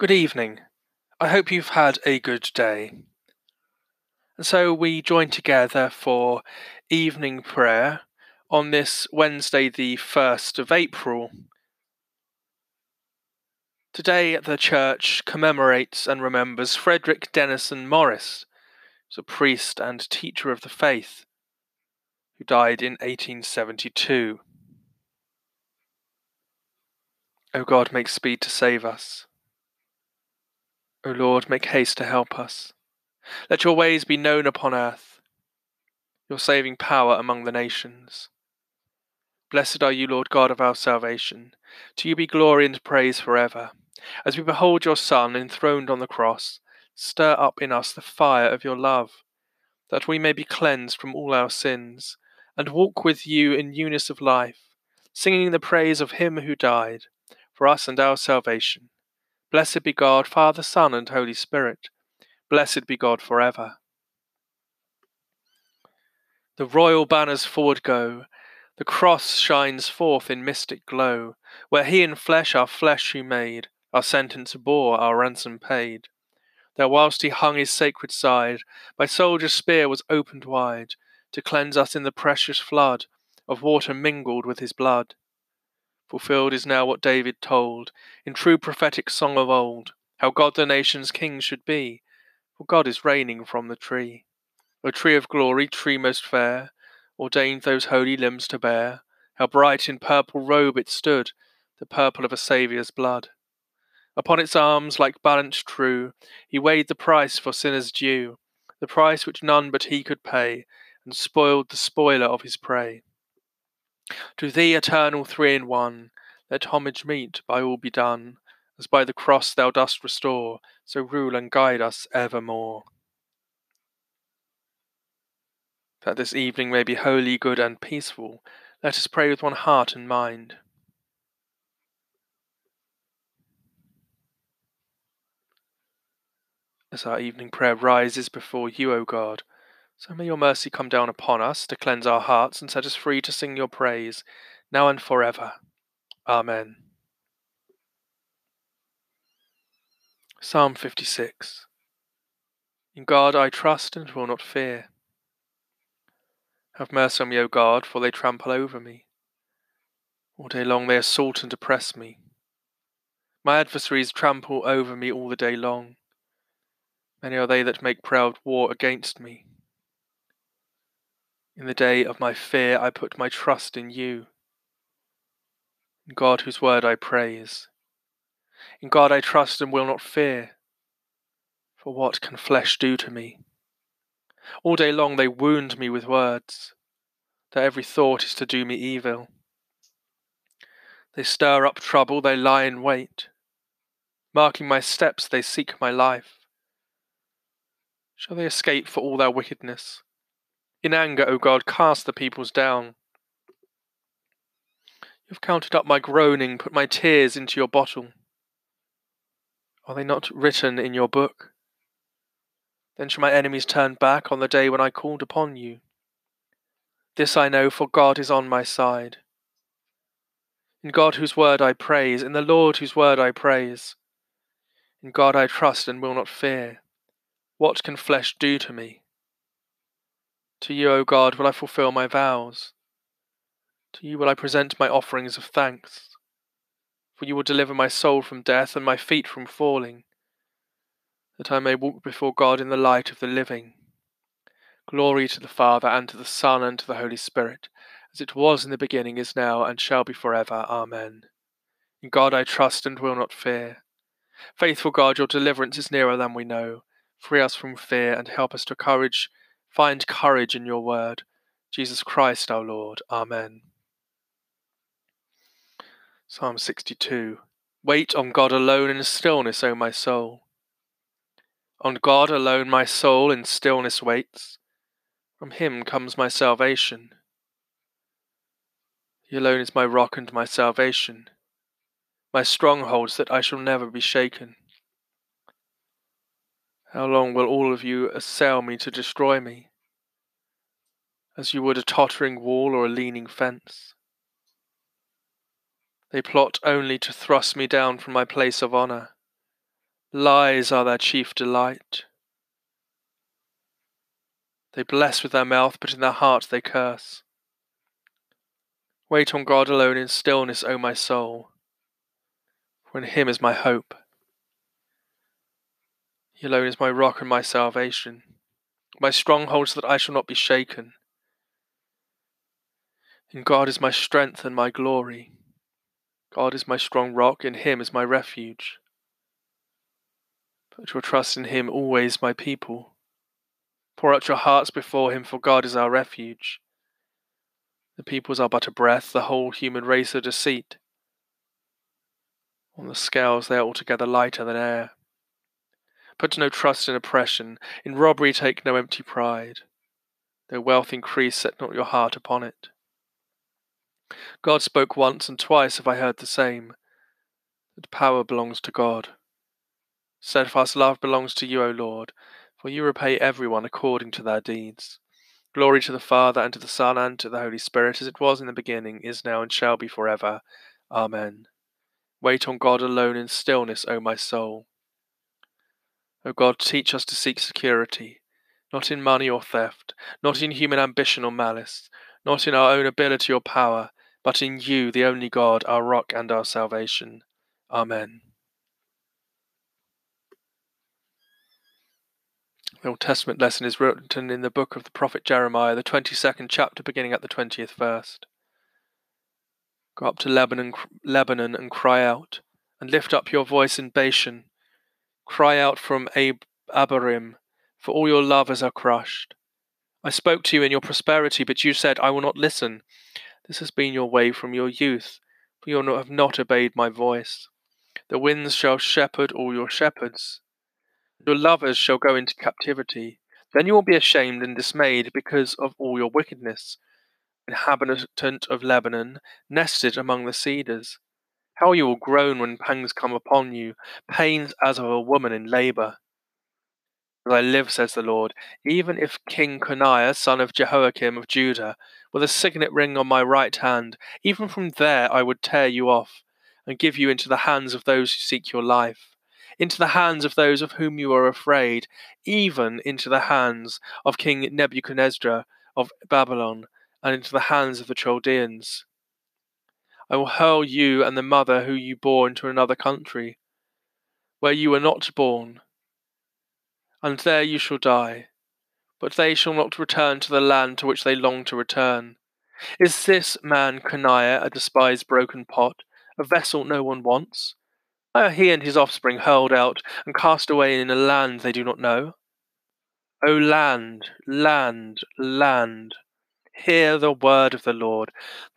Good evening. I hope you've had a good day. And so we join together for evening prayer on this Wednesday, the 1st of April. Today, the church commemorates and remembers Frederick Denison Maurice, who's a priest and teacher of the faith, who died in 1872. O God, make speed to save us. O Lord, make haste to help us. Let your ways be known upon earth, your saving power among the nations. Blessed are you, Lord God of our salvation. To you be glory and praise forever. As we behold your Son enthroned on the cross, stir up in us the fire of your love, that we may be cleansed from all our sins, and walk with you in newness of life, singing the praise of him who died, for us and our salvation Blessed be God, Father, Son, and Holy Spirit. Blessed be God for ever. The royal banners forward go, the cross shines forth in mystic glow, where he in flesh our flesh who made, our sentence bore, our ransom paid. There whilst he hung his sacred side, my soldier's spear was opened wide, to cleanse us in the precious flood of water mingled with his blood. Fulfilled is now what David told in true prophetic song of old, how God the nation's king should be, for God is reigning from the tree. O tree of glory, tree most fair, ordained those holy limbs to bear, how bright in purple robe it stood, the purple of a Saviour's blood. Upon its arms, like balance true, he weighed the price for sinners due, the price which none but he could pay, and spoiled the spoiler of his prey. To thee, eternal three in one, let homage meet, by all be done, as by the cross thou dost restore, so rule and guide us evermore. That this evening may be holy, good, and peaceful, let us pray with one heart and mind. As our evening prayer rises before you, O God, so may your mercy come down upon us to cleanse our hearts and set us free to sing your praise, now and forever. Amen. Psalm 56 In God I trust and will not fear. Have mercy on me, O God, for they trample over me. All day long they assault and oppress me. My adversaries trample over me all the day long. Many are they that make proud war against me. In the day of my fear, I put my trust in you. In God, whose word I praise. In God I trust and will not fear. For what can flesh do to me? All day long they wound me with words. Their every thought is to do me evil. They stir up trouble, they lie in wait. Marking my steps, they seek my life. Shall they escape for all their wickedness? In anger, O God, cast the peoples down. You have counted up my groaning, put my tears into your bottle. Are they not written in your book? Then shall my enemies turn back on the day when I called upon you. This I know, for God is on my side. In God whose word I praise, in the Lord whose word I praise. In God I trust and will not fear. What can flesh do to me? To you, O God, will I fulfill my vows. To you will I present my offerings of thanks. For you will deliver my soul from death and my feet from falling, that I may walk before God in the light of the living. Glory to the Father, and to the Son, and to the Holy Spirit, as it was in the beginning, is now, and shall be for ever. Amen. In God I trust and will not fear. Faithful God, your deliverance is nearer than we know. Free us from fear and help us to courage Find courage in your word. Jesus Christ our Lord. Amen. Psalm 62 Wait on God alone in stillness, O my soul. On God alone my soul in stillness waits. From him comes my salvation. He alone is my rock and my salvation, my strongholds that I shall never be shaken. How long will all of you assail me to destroy me? As you would a tottering wall or a leaning fence. They plot only to thrust me down from my place of honour. Lies are their chief delight. They bless with their mouth, but in their heart they curse. Wait on God alone in stillness, O my soul, for in him is my hope. He alone is my rock and my salvation, my stronghold so that I shall not be shaken. In God is my strength and my glory. God is my strong rock, in him is my refuge. Put your trust in him always, my people. Pour out your hearts before him, for God is our refuge. The peoples are but a breath, the whole human race a deceit. On the scales they are altogether lighter than air. Put no trust in oppression, in robbery take no empty pride. Though wealth increase, set not your heart upon it. God spoke once, and twice have I heard the same, that power belongs to God. Steadfast love belongs to you, O Lord, for you repay everyone according to their deeds. Glory to the Father, and to the Son, and to the Holy Spirit, as it was in the beginning, is now, and shall be for ever. Amen. Wait on God alone in stillness, O my soul. O God, teach us to seek security, not in money or theft, not in human ambition or malice, not in our own ability or power, but in you, the only God, our rock and our salvation. Amen. The Old Testament lesson is written in the book of the prophet Jeremiah, the 22nd chapter, beginning at the 20th verse. Go up to Lebanon, Lebanon and cry out, and lift up your voice in Bashan. Cry out from Ab- Abarim, for all your lovers are crushed. I spoke to you in your prosperity, but you said, I will not listen. This has been your way from your youth, for you have not obeyed my voice. The winds shall shepherd all your shepherds. Your lovers shall go into captivity. Then you will be ashamed and dismayed because of all your wickedness. Inhabitant of Lebanon, nested among the cedars. How you will groan when pangs come upon you, pains as of a woman in labour. As I live, says the Lord, even if King Coniah, son of Jehoiakim of Judah, with a signet ring on my right hand, even from there I would tear you off, and give you into the hands of those who seek your life, into the hands of those of whom you are afraid, even into the hands of King Nebuchadnezzar of Babylon, and into the hands of the Chaldeans. I will hurl you and the mother who you bore into another country, where you were not born and there you shall die. But they shall not return to the land to which they long to return. Is this man Coniah a despised broken pot, a vessel no one wants? Are he and his offspring hurled out and cast away in a land they do not know? O land, land, land, hear the word of the Lord.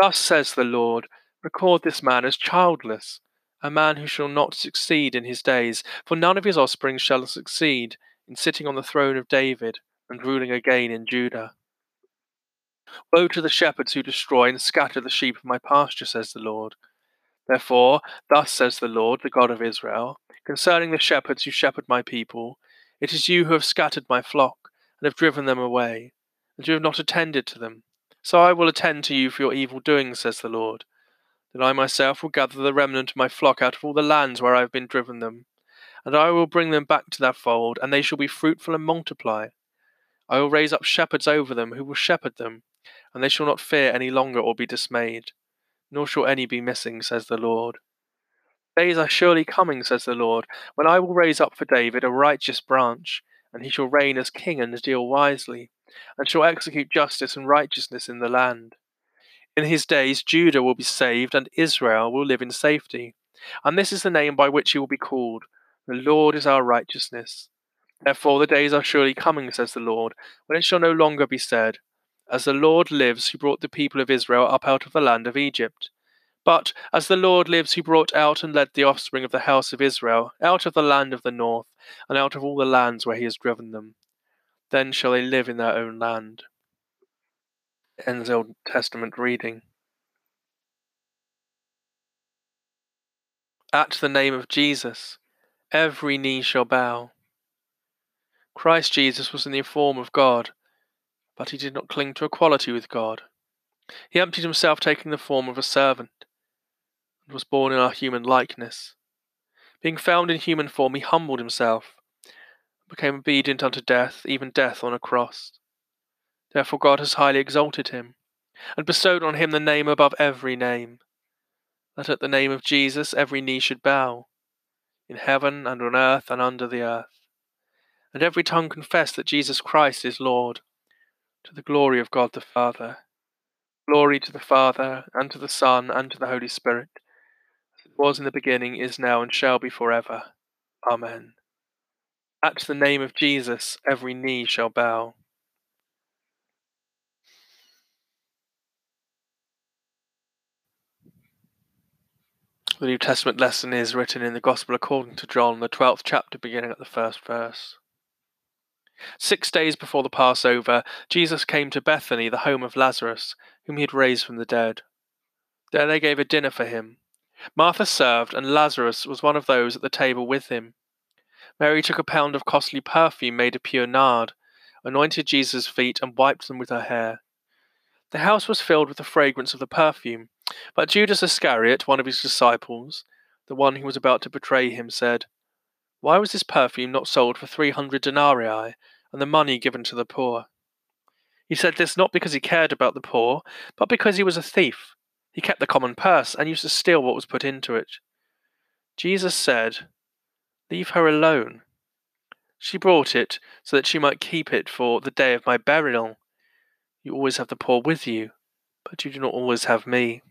Thus says the Lord, record this man as childless, a man who shall not succeed in his days, for none of his offspring shall succeed in sitting on the throne of David and ruling again in Judah. Woe to the shepherds who destroy and scatter the sheep of my pasture, says the Lord. Therefore, thus says the Lord, the God of Israel, concerning the shepherds who shepherd my people, it is you who have scattered my flock, and have driven them away, and you have not attended to them. So I will attend to you for your evil doings, says the Lord. Then I myself will gather the remnant of my flock out of all the lands where I have been driven them, and I will bring them back to their fold, and they shall be fruitful and multiply. I will raise up shepherds over them who will shepherd them, and they shall not fear any longer or be dismayed, nor shall any be missing, says the Lord. Days are surely coming, says the Lord, when I will raise up for David a righteous branch, and he shall reign as king and deal wisely, and shall execute justice and righteousness in the land. In his days Judah will be saved, and Israel will live in safety. And this is the name by which he will be called the Lord is our righteousness. Therefore the days are surely coming, says the Lord, when it shall no longer be said, As the Lord lives, who brought the people of Israel up out of the land of Egypt. But as the Lord lives, who brought out and led the offspring of the house of Israel out of the land of the north, and out of all the lands where he has driven them. Then shall they live in their own land. Ends Old Testament reading. At the name of Jesus, every knee shall bow. Christ Jesus was in the form of God, but he did not cling to equality with God. He emptied himself, taking the form of a servant, and was born in our human likeness. Being found in human form, he humbled himself, became obedient unto death, even death on a cross. Therefore God has highly exalted him, and bestowed on him the name above every name, that at the name of Jesus every knee should bow, in heaven and on earth and under the earth, and every tongue confess that Jesus Christ is Lord, to the glory of God the Father. Glory to the Father, and to the Son, and to the Holy Spirit, as it was in the beginning, is now, and shall be for ever. Amen. At the name of Jesus every knee shall bow. The New Testament lesson is written in the Gospel according to John, the 12th chapter, beginning at the first verse. Six days before the Passover, Jesus came to Bethany, the home of Lazarus, whom he had raised from the dead. There they gave a dinner for him. Martha served, and Lazarus was one of those at the table with him. Mary took a pound of costly perfume made of pure nard, anointed Jesus' feet, and wiped them with her hair. The house was filled with the fragrance of the perfume. But Judas Iscariot, one of his disciples, the one who was about to betray him, said, Why was this perfume not sold for three hundred denarii, and the money given to the poor? He said this not because he cared about the poor, but because he was a thief. He kept the common purse and used to steal what was put into it. Jesus said, Leave her alone. She brought it so that she might keep it for the day of my burial. You always have the poor with you, but you do not always have me.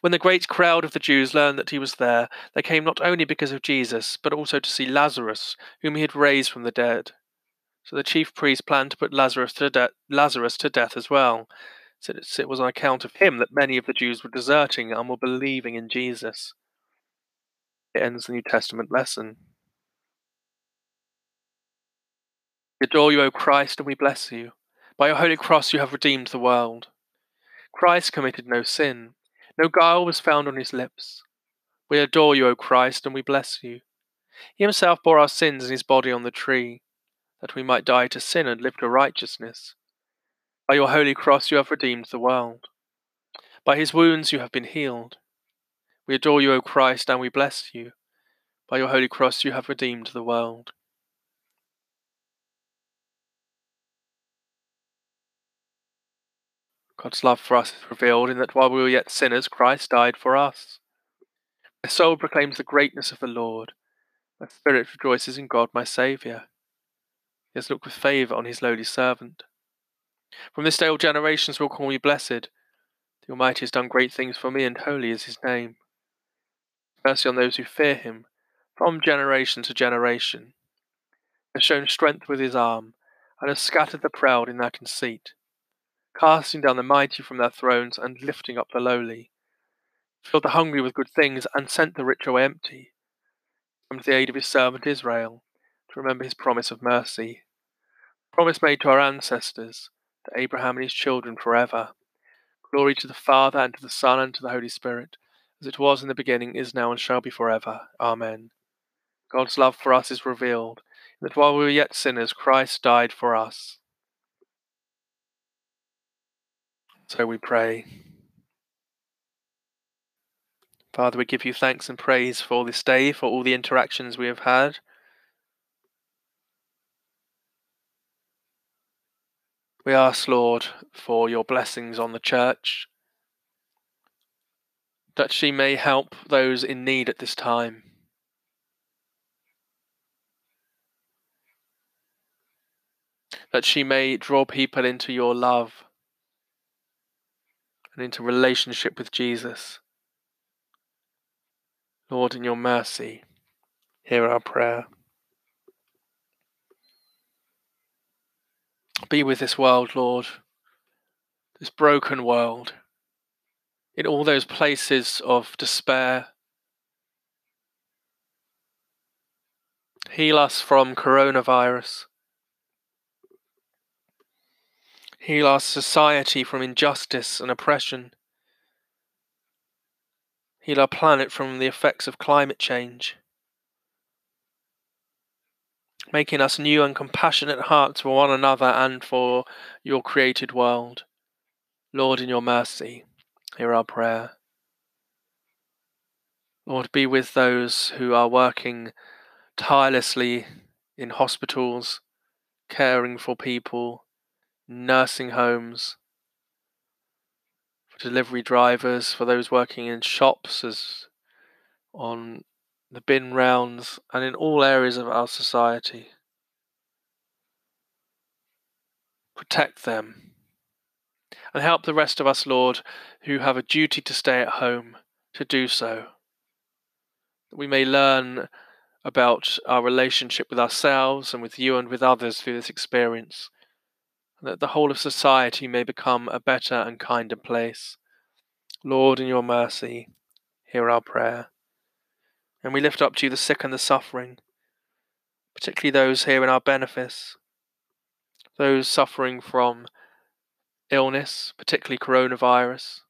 When the great crowd of the Jews learned that he was there, they came not only because of Jesus, but also to see Lazarus, whom he had raised from the dead. So the chief priests planned to put Lazarus to, de- Lazarus to death as well, since it was on account of him that many of the Jews were deserting and were believing in Jesus. It ends the New Testament lesson. We adore you, O Christ, and we bless you. By your holy cross you have redeemed the world. Christ committed no sin. No guile was found on his lips. We adore you, O Christ, and we bless you. He himself bore our sins in his body on the tree, that we might die to sin and live to righteousness. By your holy cross you have redeemed the world. By his wounds you have been healed. We adore you, O Christ, and we bless you. By your holy cross you have redeemed the world. God's love for us is revealed in that while we were yet sinners, Christ died for us. My soul proclaims the greatness of the Lord. My spirit rejoices in God, my Saviour. He has looked with favour on his lowly servant. From this day all generations will call me blessed. The Almighty has done great things for me, and holy is his name. Mercy on those who fear him, from generation to generation. He has shown strength with his arm, and has scattered the proud in their conceit casting down the mighty from their thrones and lifting up the lowly. Filled the hungry with good things and sent the rich away empty. Come to the aid of his servant Israel, to remember his promise of mercy. Promise made to our ancestors, to Abraham and his children forever. Glory to the Father, and to the Son, and to the Holy Spirit, as it was in the beginning, is now, and shall be forever. Amen. God's love for us is revealed, that while we were yet sinners, Christ died for us. So we pray. Father, we give you thanks and praise for this day, for all the interactions we have had. We ask, Lord, for your blessings on the church, that she may help those in need at this time. That she may draw people into your love and into relationship with Jesus. Lord, in your mercy, hear our prayer. Be with this world, Lord, this broken world, in all those places of despair. Heal us from coronavirus. Heal our society from injustice and oppression. Heal our planet from the effects of climate change. Making us new and compassionate hearts for one another and for your created world. Lord, in your mercy, hear our prayer. Lord, be with those who are working tirelessly in hospitals, caring for people, nursing homes, for delivery drivers, for those working in shops as on the bin rounds and in all areas of our society. Protect them and help the rest of us, Lord, who have a duty to stay at home, to do so. That we may learn about our relationship with ourselves and with you and with others through this experience, that the whole of society may become a better and kinder place. Lord, in your mercy, hear our prayer. And we lift up to you the sick and the suffering, particularly those here in our benefice, those suffering from illness, particularly coronavirus,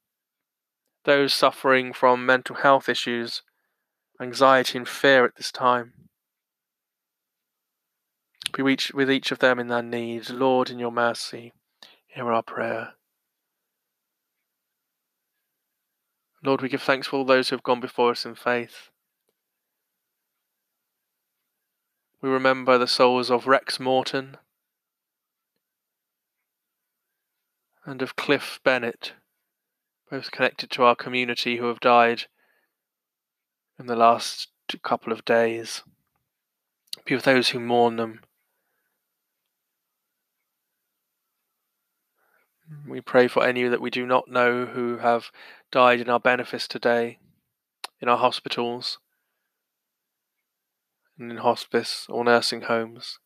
those suffering from mental health issues, anxiety and fear at this time. Be with each of them in their need. Lord, in your mercy, hear our prayer. Lord, we give thanks for all those who have gone before us in faith. We remember the souls of Rex Morton and of Cliff Bennett, both connected to our community who have died in the last couple of days. Be with those who mourn them. We pray for any that we do not know who have died in our benefice today, in our hospitals, and in hospice or nursing homes.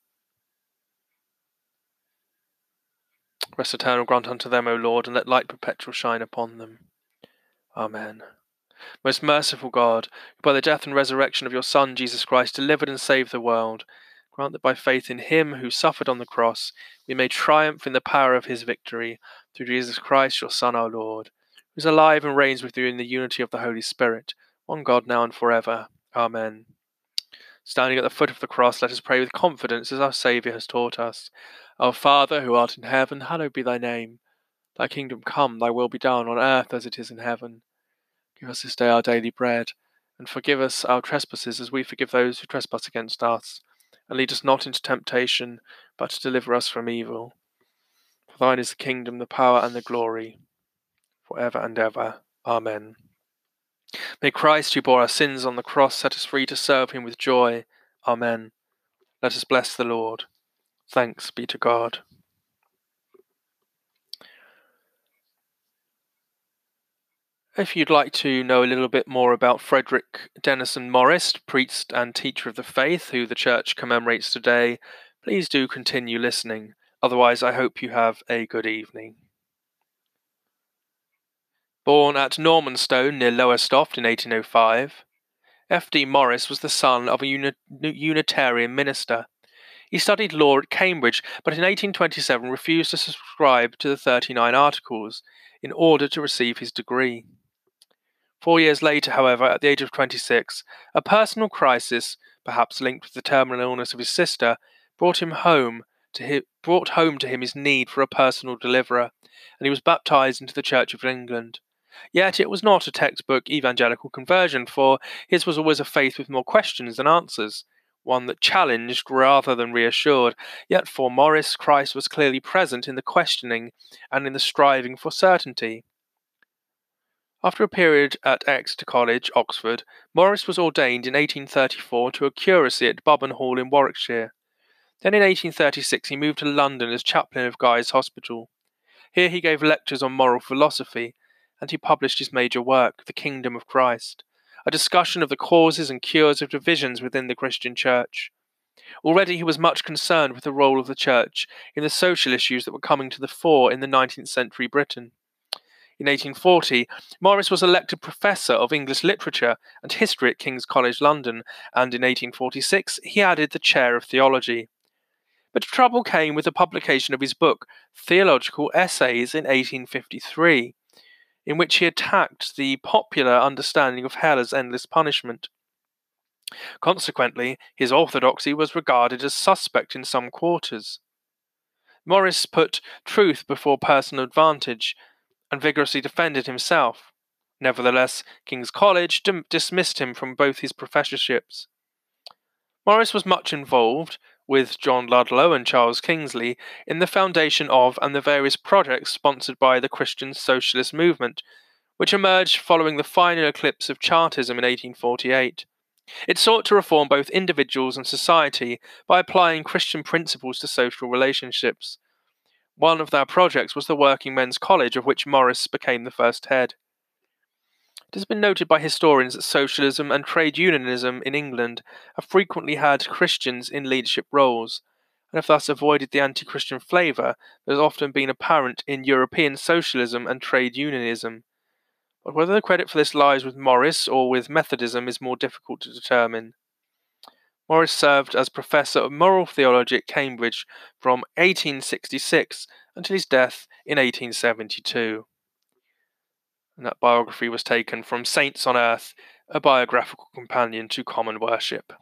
Rest eternal grant unto them, O Lord, and let light perpetual shine upon them. Amen. Most merciful God, who by the death and resurrection of your Son, Jesus Christ, delivered and saved the world, grant that by faith in him who suffered on the cross, we may triumph in the power of his victory, through Jesus Christ, your Son, our Lord, who is alive and reigns with you in the unity of the Holy Spirit, one God now and forever. Amen. Standing at the foot of the cross, let us pray with confidence as our Saviour has taught us. Our Father, who art in heaven, hallowed be thy name. Thy kingdom come, thy will be done, on earth as it is in heaven. Give us this day our daily bread, and forgive us our trespasses as we forgive those who trespass against us. And lead us not into temptation, but to deliver us from evil. For thine is the kingdom, the power, and the glory, for ever and ever. Amen. May Christ, who bore our sins on the cross, set us free to serve him with joy. Amen. Let us bless the Lord. Thanks be to God. If you'd like to know a little bit more about Frederick Denison Maurice, priest and teacher of the faith, who the church commemorates today, please do continue listening. Otherwise, I hope you have a good evening. Born at Normanston near Lowestoft in 1805, F.D. Maurice was the son of a uni- Unitarian minister. He studied law at Cambridge, but in 1827 refused to subscribe to the 39 Articles in order to receive his degree. Four years later, however, at the age of 26, a personal crisis, perhaps linked with the terminal illness of his sister, brought him home to him, brought home to him his need for a personal deliverer, and he was baptized into the Church of England. Yet it was not a textbook evangelical conversion, for his was always a faith with more questions than answers, one that challenged rather than reassured. Yet for Maurice, Christ was clearly present in the questioning and in the striving for certainty. After a period at Exeter College, Oxford, Maurice was ordained in 1834 to a curacy at Bubbenhall in Warwickshire. Then in 1836 he moved to London as chaplain of Guy's Hospital. Here he gave lectures on moral philosophy, and he published his major work, The Kingdom of Christ, a discussion of the causes and cures of divisions within the Christian Church. Already he was much concerned with the role of the Church in the social issues that were coming to the fore in the 19th century Britain. In 1840, Maurice was elected Professor of English Literature and History at King's College London, and in 1846 he added the chair of theology. But trouble came with the publication of his book, Theological Essays, in 1853, in which he attacked the popular understanding of hell as endless punishment. Consequently, his orthodoxy was regarded as suspect in some quarters. Maurice put truth before personal advantage and vigorously defended himself. Nevertheless, King's College dim- dismissed him from both his professorships. Maurice was much involved, with John Ludlow and Charles Kingsley, in the foundation of and the various projects sponsored by the Christian Socialist movement, which emerged following the final eclipse of Chartism in 1848. It sought to reform both individuals and society by applying Christian principles to social relationships. One of their projects was the Working Men's College, of which Maurice became the first head. It has been noted by historians that socialism and trade unionism in England have frequently had Christians in leadership roles, and have thus avoided the anti Christian flavour that has often been apparent in European socialism and trade unionism. But whether the credit for this lies with Maurice or with Methodism is more difficult to determine. Maurice served as Professor of Moral Theology at Cambridge from 1866 until his death in 1872. And that biography was taken from Saints on Earth, a biographical companion to Common Worship.